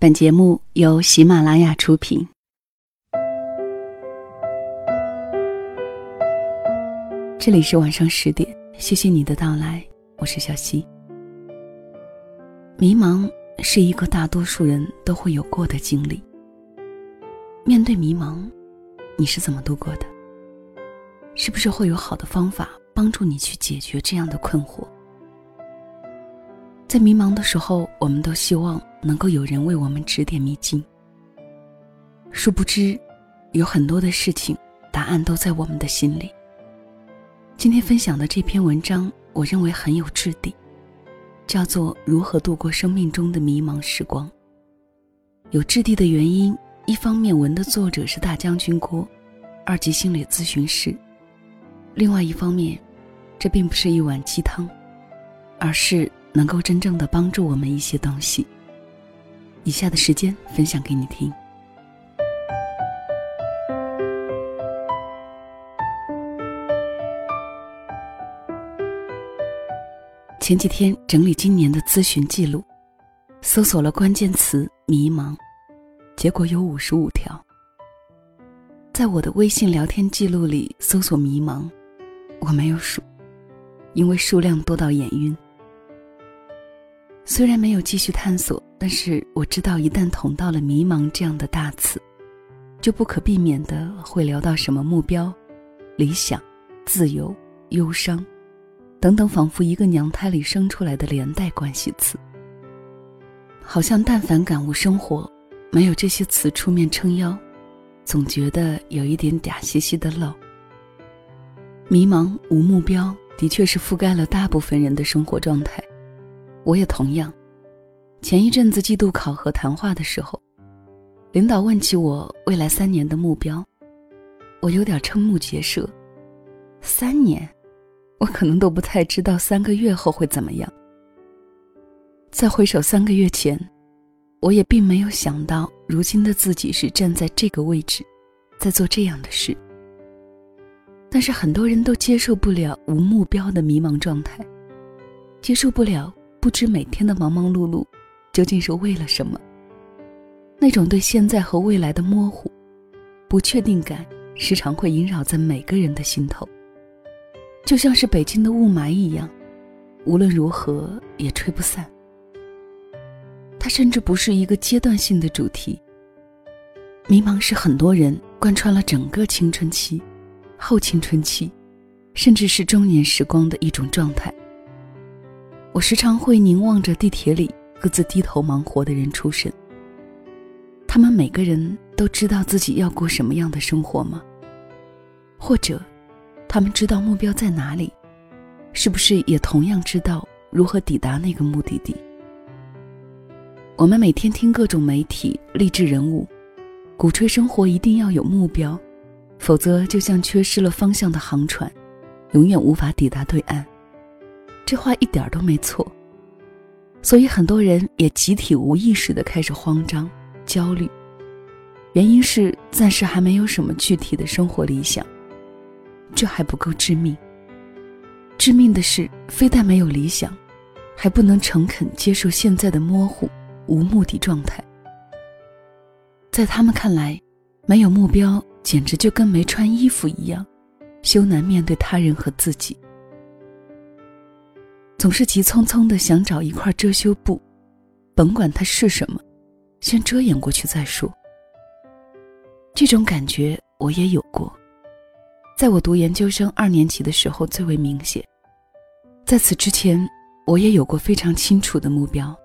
本节目由喜马拉雅出品。这里是晚上十点，谢谢你的到来，我是小溪。迷茫是一个大多数人都会有过的经历。面对迷茫，你是怎么度过的？是不是会有好的方法帮助你去解决这样的困惑？在迷茫的时候，我们都希望能够有人为我们指点迷津。殊不知，有很多的事情，答案都在我们的心里。今天分享的这篇文章，我认为很有质地，叫做《如何度过生命中的迷茫时光》。有质地的原因，一方面文的作者是大将军郭，二级心理咨询师；另外一方面，这并不是一碗鸡汤，而是。能够真正的帮助我们一些东西。以下的时间分享给你听。前几天整理今年的咨询记录，搜索了关键词“迷茫”，结果有五十五条。在我的微信聊天记录里搜索“迷茫”，我没有数，因为数量多到眼晕。虽然没有继续探索，但是我知道，一旦捅到了“迷茫”这样的大词，就不可避免的会聊到什么目标、理想、自由、忧伤，等等，仿佛一个娘胎里生出来的连带关系词。好像但凡感悟生活，没有这些词出面撑腰，总觉得有一点嗲兮兮的漏。迷茫、无目标，的确是覆盖了大部分人的生活状态。我也同样。前一阵子季度考核谈话的时候，领导问起我未来三年的目标，我有点瞠目结舌。三年，我可能都不太知道三个月后会怎么样。再回首三个月前，我也并没有想到，如今的自己是站在这个位置，在做这样的事。但是很多人都接受不了无目标的迷茫状态，接受不了。不知每天的忙忙碌碌，究竟是为了什么？那种对现在和未来的模糊、不确定感，时常会萦绕在每个人的心头，就像是北京的雾霾一样，无论如何也吹不散。它甚至不是一个阶段性的主题。迷茫是很多人贯穿了整个青春期、后青春期，甚至是中年时光的一种状态。我时常会凝望着地铁里各自低头忙活的人出神。他们每个人都知道自己要过什么样的生活吗？或者，他们知道目标在哪里？是不是也同样知道如何抵达那个目的地？我们每天听各种媒体、励志人物，鼓吹生活一定要有目标，否则就像缺失了方向的航船，永远无法抵达对岸。这话一点都没错，所以很多人也集体无意识的开始慌张、焦虑，原因是暂时还没有什么具体的生活理想，这还不够致命。致命的是，非但没有理想，还不能诚恳接受现在的模糊、无目的状态。在他们看来，没有目标简直就跟没穿衣服一样，羞难面对他人和自己。总是急匆匆的想找一块遮羞布，甭管它是什么，先遮掩过去再说。这种感觉我也有过，在我读研究生二年级的时候最为明显。在此之前，我也有过非常清楚的目标：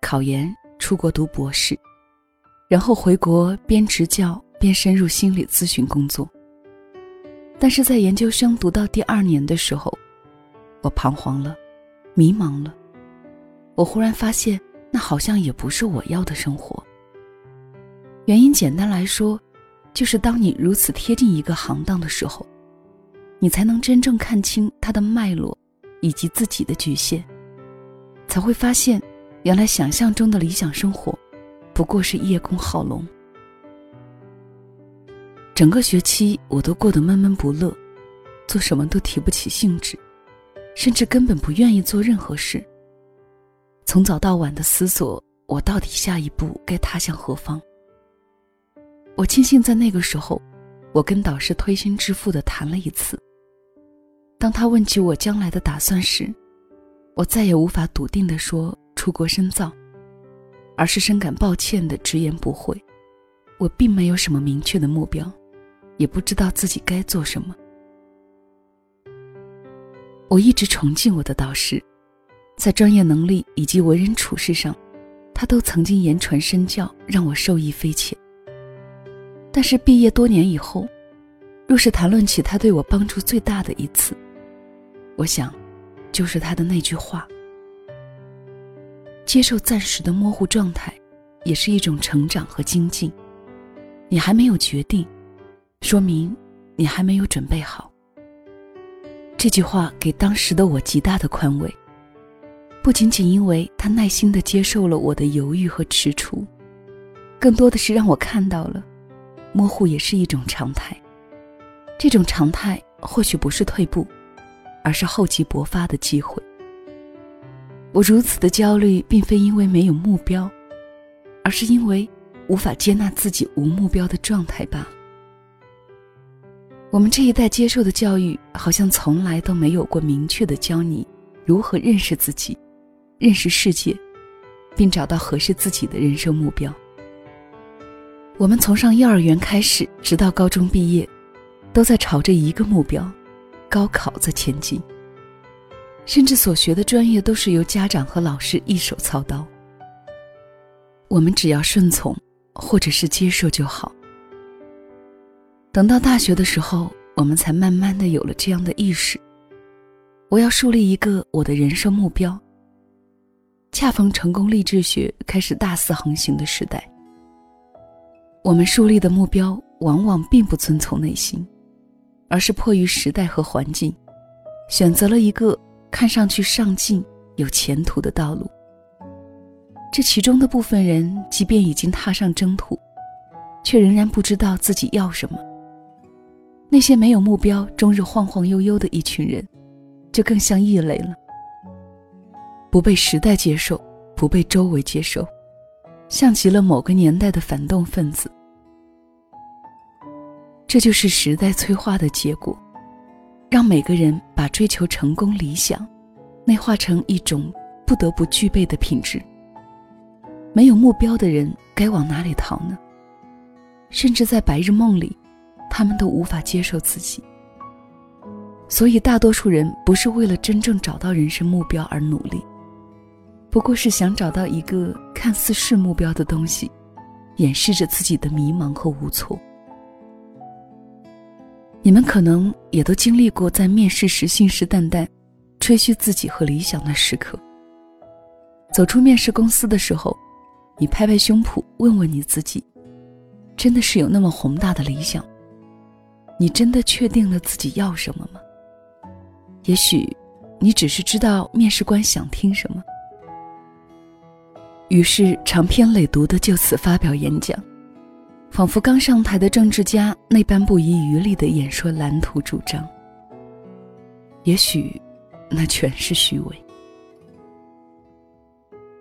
考研、出国读博士，然后回国边执教边深入心理咨询工作。但是在研究生读到第二年的时候，我彷徨了。迷茫了，我忽然发现，那好像也不是我要的生活。原因简单来说，就是当你如此贴近一个行当的时候，你才能真正看清它的脉络，以及自己的局限，才会发现，原来想象中的理想生活，不过是叶公好龙。整个学期我都过得闷闷不乐，做什么都提不起兴致。甚至根本不愿意做任何事。从早到晚的思索我到底下一步该踏向何方。我庆幸在那个时候，我跟导师推心置腹的谈了一次。当他问起我将来的打算时，我再也无法笃定的说出国深造，而是深感抱歉的直言不讳。我并没有什么明确的目标，也不知道自己该做什么。我一直崇敬我的导师，在专业能力以及为人处事上，他都曾经言传身教，让我受益匪浅。但是毕业多年以后，若是谈论起他对我帮助最大的一次，我想，就是他的那句话：“接受暂时的模糊状态，也是一种成长和精进。你还没有决定，说明你还没有准备好。”这句话给当时的我极大的宽慰，不仅仅因为他耐心的接受了我的犹豫和踟蹰，更多的是让我看到了，模糊也是一种常态。这种常态或许不是退步。而是厚积薄发的机会。我如此的焦虑，并非因为没有目标，而是因为无法接纳自己无目标的状态罢了。我们这一代接受的教育，好像从来都没有过明确的教你如何认识自己、认识世界，并找到合适自己的人生目标。我们从上幼儿园开始，直到高中毕业，都在朝着一个目标。高考在前进，甚至所学的专业都是由家长和老师一手操刀。我们只要顺从，或者是接受就好。等到大学的时候，我们才慢慢的有了这样的意识：我要树立一个我的人生目标。恰逢成功励志学开始大肆横行的时代，我们树立的目标往往并不遵从内心。而是迫于时代和环境，选择了一个看上去上进、有前途的道路。这其中的部分人，即便已经踏上征途，却仍然不知道自己要什么。那些没有目标、终日晃晃悠悠的一群人，就更像异类了。不被时代接受，不被周围接受，像极了某个年代的反动分子。这就是时代催化的结果，让每个人把追求成功理想内化成一种不得不具备的品质。没有目标的人该往哪里逃呢？甚至在白日梦里，他们都无法接受自己。所以，大多数人不是为了真正找到人生目标而努力，不过是想找到一个看似是目标的东西，掩饰着自己的迷茫和无措。你们可能也都经历过在面试时信誓旦旦、吹嘘自己和理想的时刻。走出面试公司的时候，你拍拍胸脯问问你自己：真的是有那么宏大的理想？你真的确定了自己要什么吗？也许，你只是知道面试官想听什么，于是长篇累牍的就此发表演讲。仿佛刚上台的政治家那般不遗余力地演说蓝图主张。也许，那全是虚伪。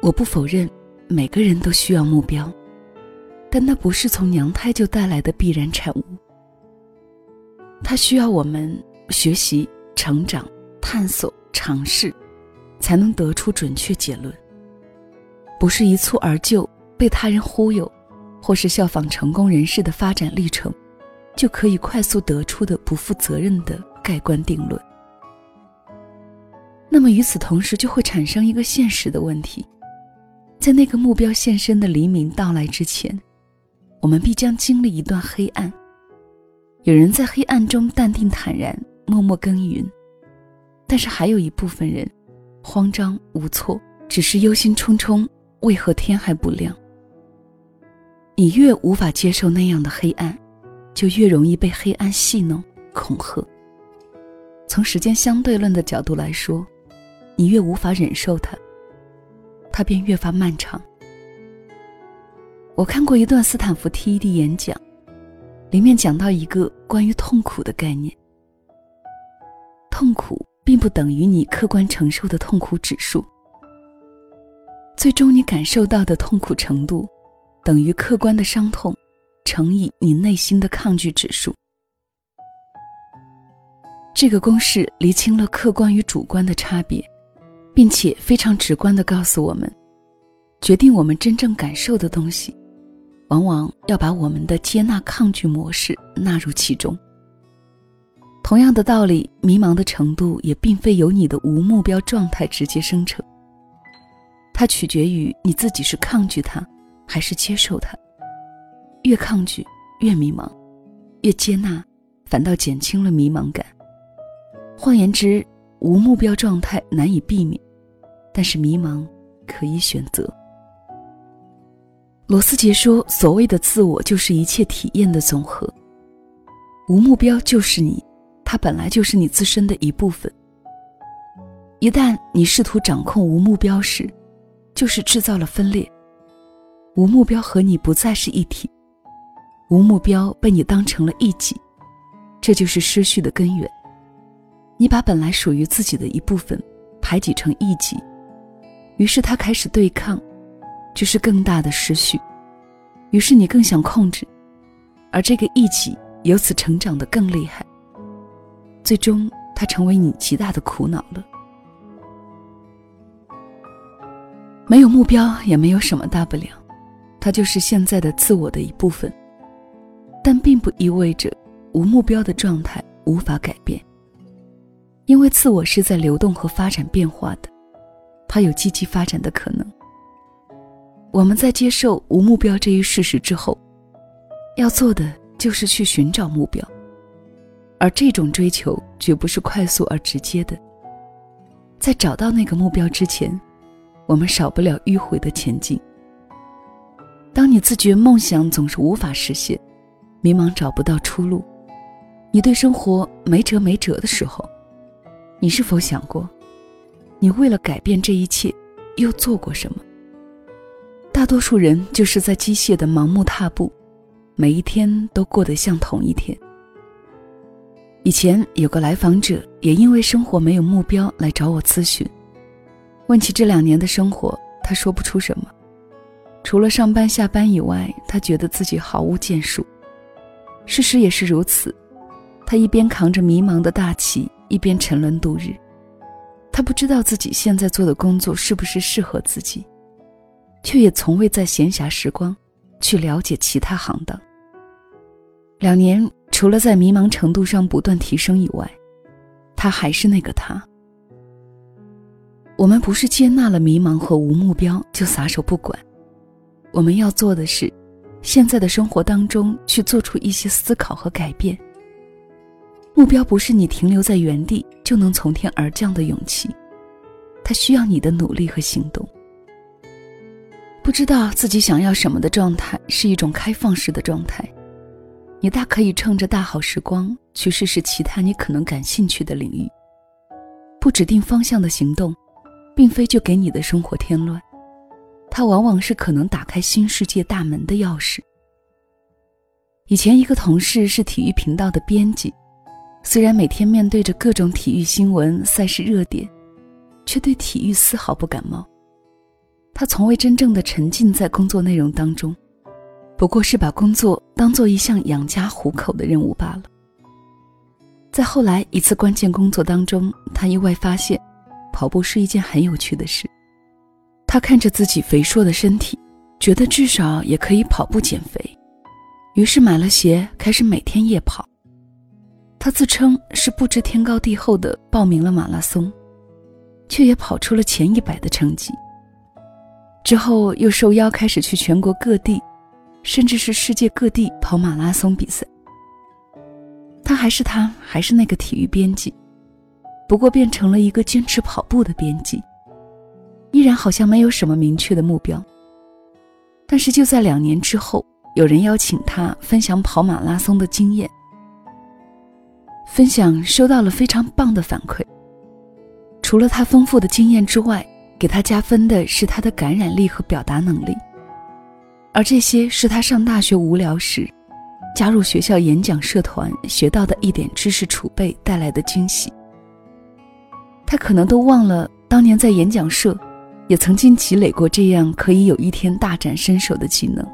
我不否认，每个人都需要目标，但那不是从娘胎就带来的必然产物。它需要我们学习、成长、探索、尝试，才能得出准确结论。不是一蹴而就，被他人忽悠。或是效仿成功人士的发展历程，就可以快速得出的不负责任的盖棺定论。那么与此同时，就会产生一个现实的问题：在那个目标现身的黎明到来之前，我们必将经历一段黑暗。有人在黑暗中淡定坦然，默默耕耘；但是还有一部分人，慌张无措，只是忧心忡忡，为何天还不亮？你越无法接受那样的黑暗，就越容易被黑暗戏弄、恐吓。从时间相对论的角度来说，你越无法忍受它，它便越发漫长。我看过一段斯坦福 TED 演讲，里面讲到一个关于痛苦的概念。痛苦并不等于你客观承受的痛苦指数。最终你感受到的痛苦程度，等于客观的伤痛乘以你内心的抗拒指数。这个公式厘清了客观与主观的差别，并且非常直观的告诉我们，决定我们真正感受的东西，往往要把我们的接纳抗拒模式纳入其中。同样的道理，迷茫的程度也并非由你的无目标状态直接生成，它取决于你自己是抗拒它，还是接受它。越抗拒越迷茫，越接纳反倒减轻了迷茫感。换言之，无目标状态难以避免，但是迷茫可以选择。罗斯杰说：“所谓的自我，就是一切体验的总和。无目标就是你，它本来就是你自身的一部分。一旦你试图掌控无目标时，就是制造了分裂。无目标和你不再是一体，无目标被你当成了异己，这就是失序的根源。”你把本来属于自己的一部分排挤成异己，于是他开始对抗，就是更大的失序。于是你更想控制，而这个异己由此成长的更厉害。最终，它成为你极大的苦恼了。没有目标也没有什么大不了，它就是现在的自我的一部分，但并不意味着无目标的状态无法改变。因为自我是在流动和发展变化的，它有积极发展的可能。我们在接受无目标这一事实之后，要做的就是去寻找目标，而这种追求绝不是快速而直接的。在找到那个目标之前，我们少不了迂回的前进。当你自觉梦想总是无法实现，迷茫找不到出路，你对生活没辙没辙的时候。你是否想过，你为了改变这一切，又做过什么？大多数人就是在机械的盲目踏步，每一天都过得像同一天。以前有个来访者，也因为生活没有目标来找我咨询，问起这两年的生活，他说不出什么，除了上班下班以外，他觉得自己毫无建树。事实也是如此，他一边扛着迷茫的大旗。一边沉沦度日，他不知道自己现在做的工作是不是适合自己，却也从未在闲暇时光去了解其他行当。两年，除了在迷茫程度上不断提升以外，他还是那个他。我们不是接纳了迷茫和无目标就撒手不管，我们要做的是，现在的生活当中去做出一些思考和改变。目标不是你停留在原地就能从天而降的勇气，它需要你的努力和行动。不知道自己想要什么的状态是一种开放式的状态，你大可以趁着大好时光去试试其他你可能感兴趣的领域。不指定方向的行动，并非就给你的生活添乱，它往往是可能打开新世界大门的钥匙。以前一个同事是体育频道的编辑。虽然每天面对着各种体育新闻、赛事热点，却对体育丝毫不感冒。他从未真正的沉浸在工作内容当中，不过是把工作当做一项养家糊口的任务罢了。在后来一次关键工作当中，他意外发现，跑步是一件很有趣的事。他看着自己肥硕的身体，觉得至少也可以跑步减肥，于是买了鞋，开始每天夜跑。他自称是不知天高地厚的报名了马拉松，却也跑出了前一百的成绩。之后又受邀开始去全国各地，甚至是世界各地跑马拉松比赛。他还是他，还是那个体育编辑，不过变成了一个坚持跑步的编辑，依然好像没有什么明确的目标。但是就在两年之后，有人邀请他分享跑马拉松的经验。分享收到了非常棒的反馈。除了他丰富的经验之外，给他加分的是他的感染力和表达能力，而这些是他上大学无聊时，加入学校演讲社团学到的一点知识储备带来的惊喜。他可能都忘了当年在演讲社，也曾经积累过这样可以有一天大展身手的技能。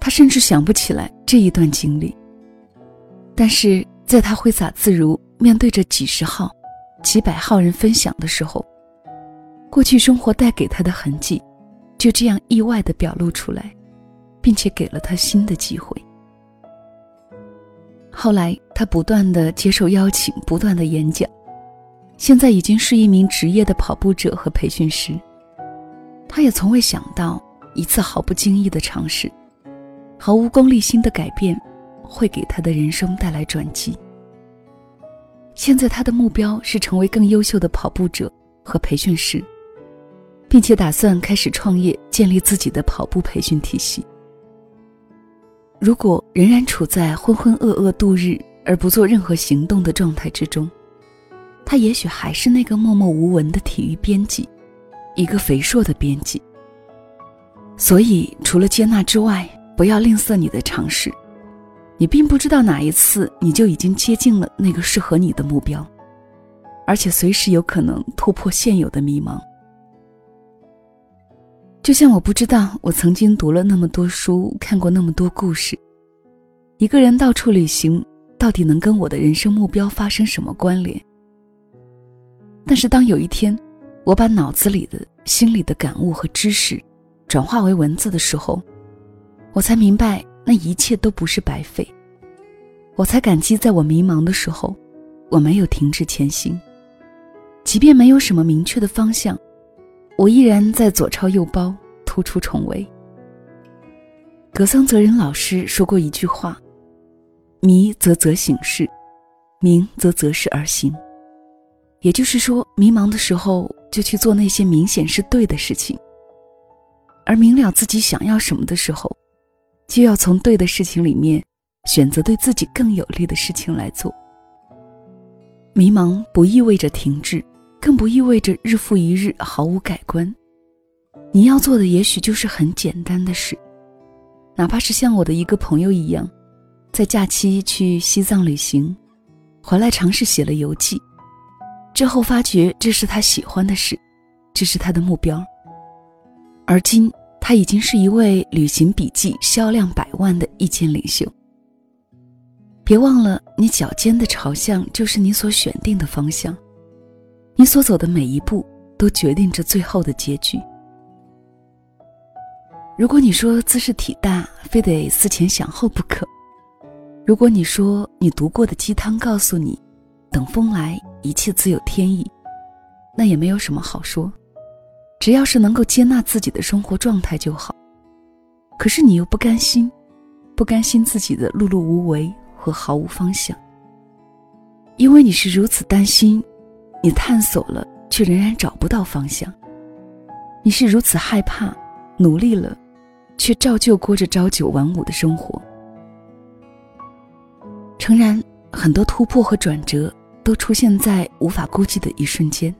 他甚至想不起来这一段经历，但是在他挥洒自如面对着几十号、几百号人分享的时候，过去生活带给他的痕迹，就这样意外的表露出来，并且给了他新的机会。后来，他不断的接受邀请，不断的演讲。现在已经是一名职业的跑步者和培训师，他也从未想到一次毫不经意的尝试，毫无功利心的改变，会给他的人生带来转机。现在他的目标是成为更优秀的跑步者和培训师，并且打算开始创业，建立自己的跑步培训体系。如果仍然处在浑浑噩噩度日而不做任何行动的状态之中，他也许还是那个默默无闻的体育编辑，一个肥硕的编辑。所以，除了接纳之外，不要吝啬你的尝试。你并不知道哪一次你就已经接近了那个适合你的目标，而且随时有可能突破现有的迷茫。就像我不知道我曾经读了那么多书，看过那么多故事，一个人到处旅行，到底能跟我的人生目标发生什么关联？但是当有一天，我把脑子里的、心里的感悟和知识，转化为文字的时候，我才明白那一切都不是白费。我才感激，在我迷茫的时候，我没有停止前行。即便没有什么明确的方向，我依然在左抄右包，突出重围。格桑泽仁老师说过一句话：“迷则则醒事，明则择事而行。”也就是说，迷茫的时候就去做那些明显是对的事情；而明了自己想要什么的时候，就要从对的事情里面选择对自己更有利的事情来做。迷茫不意味着停滞，更不意味着日复一日毫无改观。你要做的也许就是很简单的事，哪怕是像我的一个朋友一样，在假期去西藏旅行，回来尝试写了游记。之后发觉这是他喜欢的事，这是他的目标。而今他已经是一位旅行笔记销量百万的意见领袖。别忘了，你脚尖的朝向就是你所选定的方向，你所走的每一步都决定着最后的结局。如果你说姿势体大，非得思前想后不可；如果你说你读过的鸡汤告诉你，等风来。一切自有天意，那也没有什么好说，只要是能够接纳自己的生活状态就好。可是你又不甘心，不甘心自己的碌碌无为和毫无方向，因为你是如此担心，你探索了却仍然找不到方向。你是如此害怕，努力了，却照旧过着朝九晚五的生活。诚然，很多突破和转折。都出现在无法估计的一瞬间，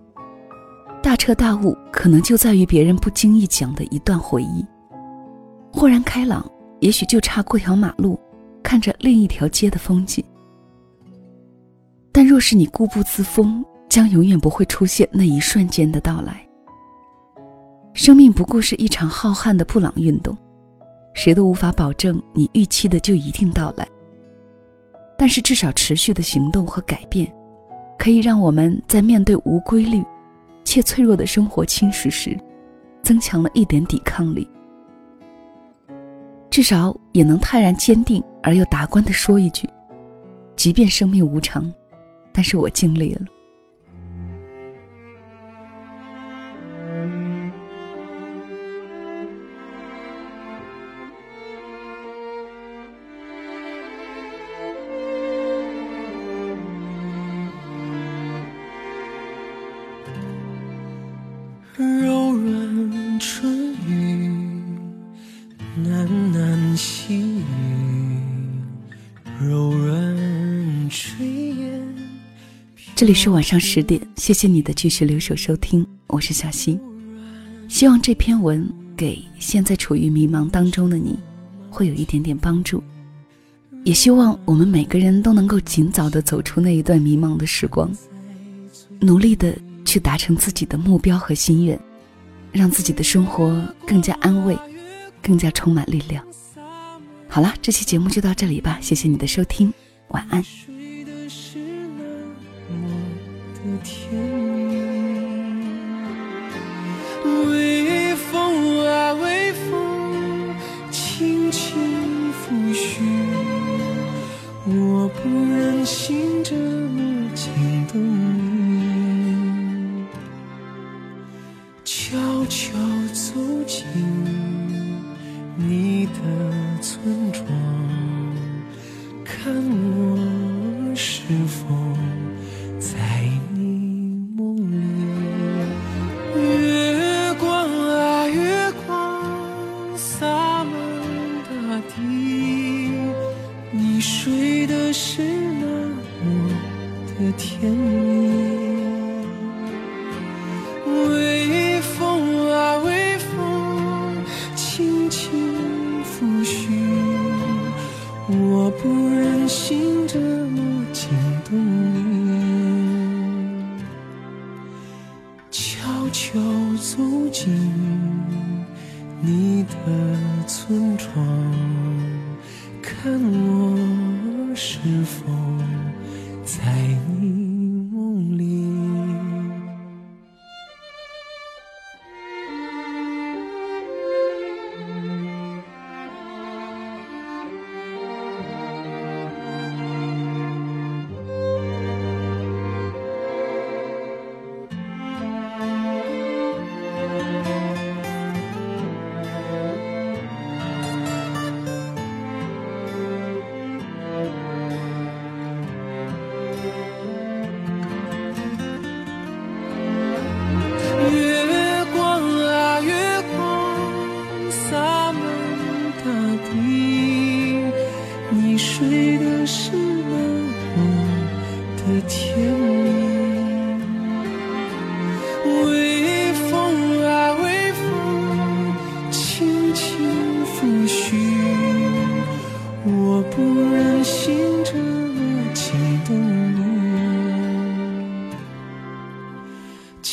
大彻大悟可能就在于别人不经意讲的一段回忆。豁然开朗，也许就差过条马路，看着另一条街的风景。但若是你固步自封，将永远不会出现那一瞬间的到来。生命不过是一场浩瀚的布朗运动，谁都无法保证你预期的就一定到来。但是至少持续的行动和改变。可以让我们在面对无规律且脆弱的生活侵蚀时，增强了一点抵抗力。至少也能泰然坚定而又达观的说一句：即便生命无常，但是我尽力了。这里是晚上十点，谢谢你的继续留守收听，我是小溪。希望这篇文给现在处于迷茫当中的你，会有一点点帮助。也希望我们每个人都能够尽早的走出那一段迷茫的时光，努力的去达成自己的目标和心愿，让自己的生活更加安慰，更加充满力量。好了，这期节目就到这里吧，谢谢你的收听，晚安。天。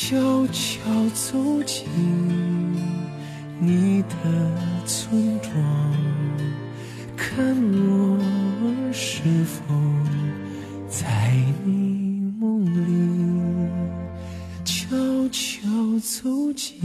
悄悄走进你的村庄看我是否在你梦里悄悄走进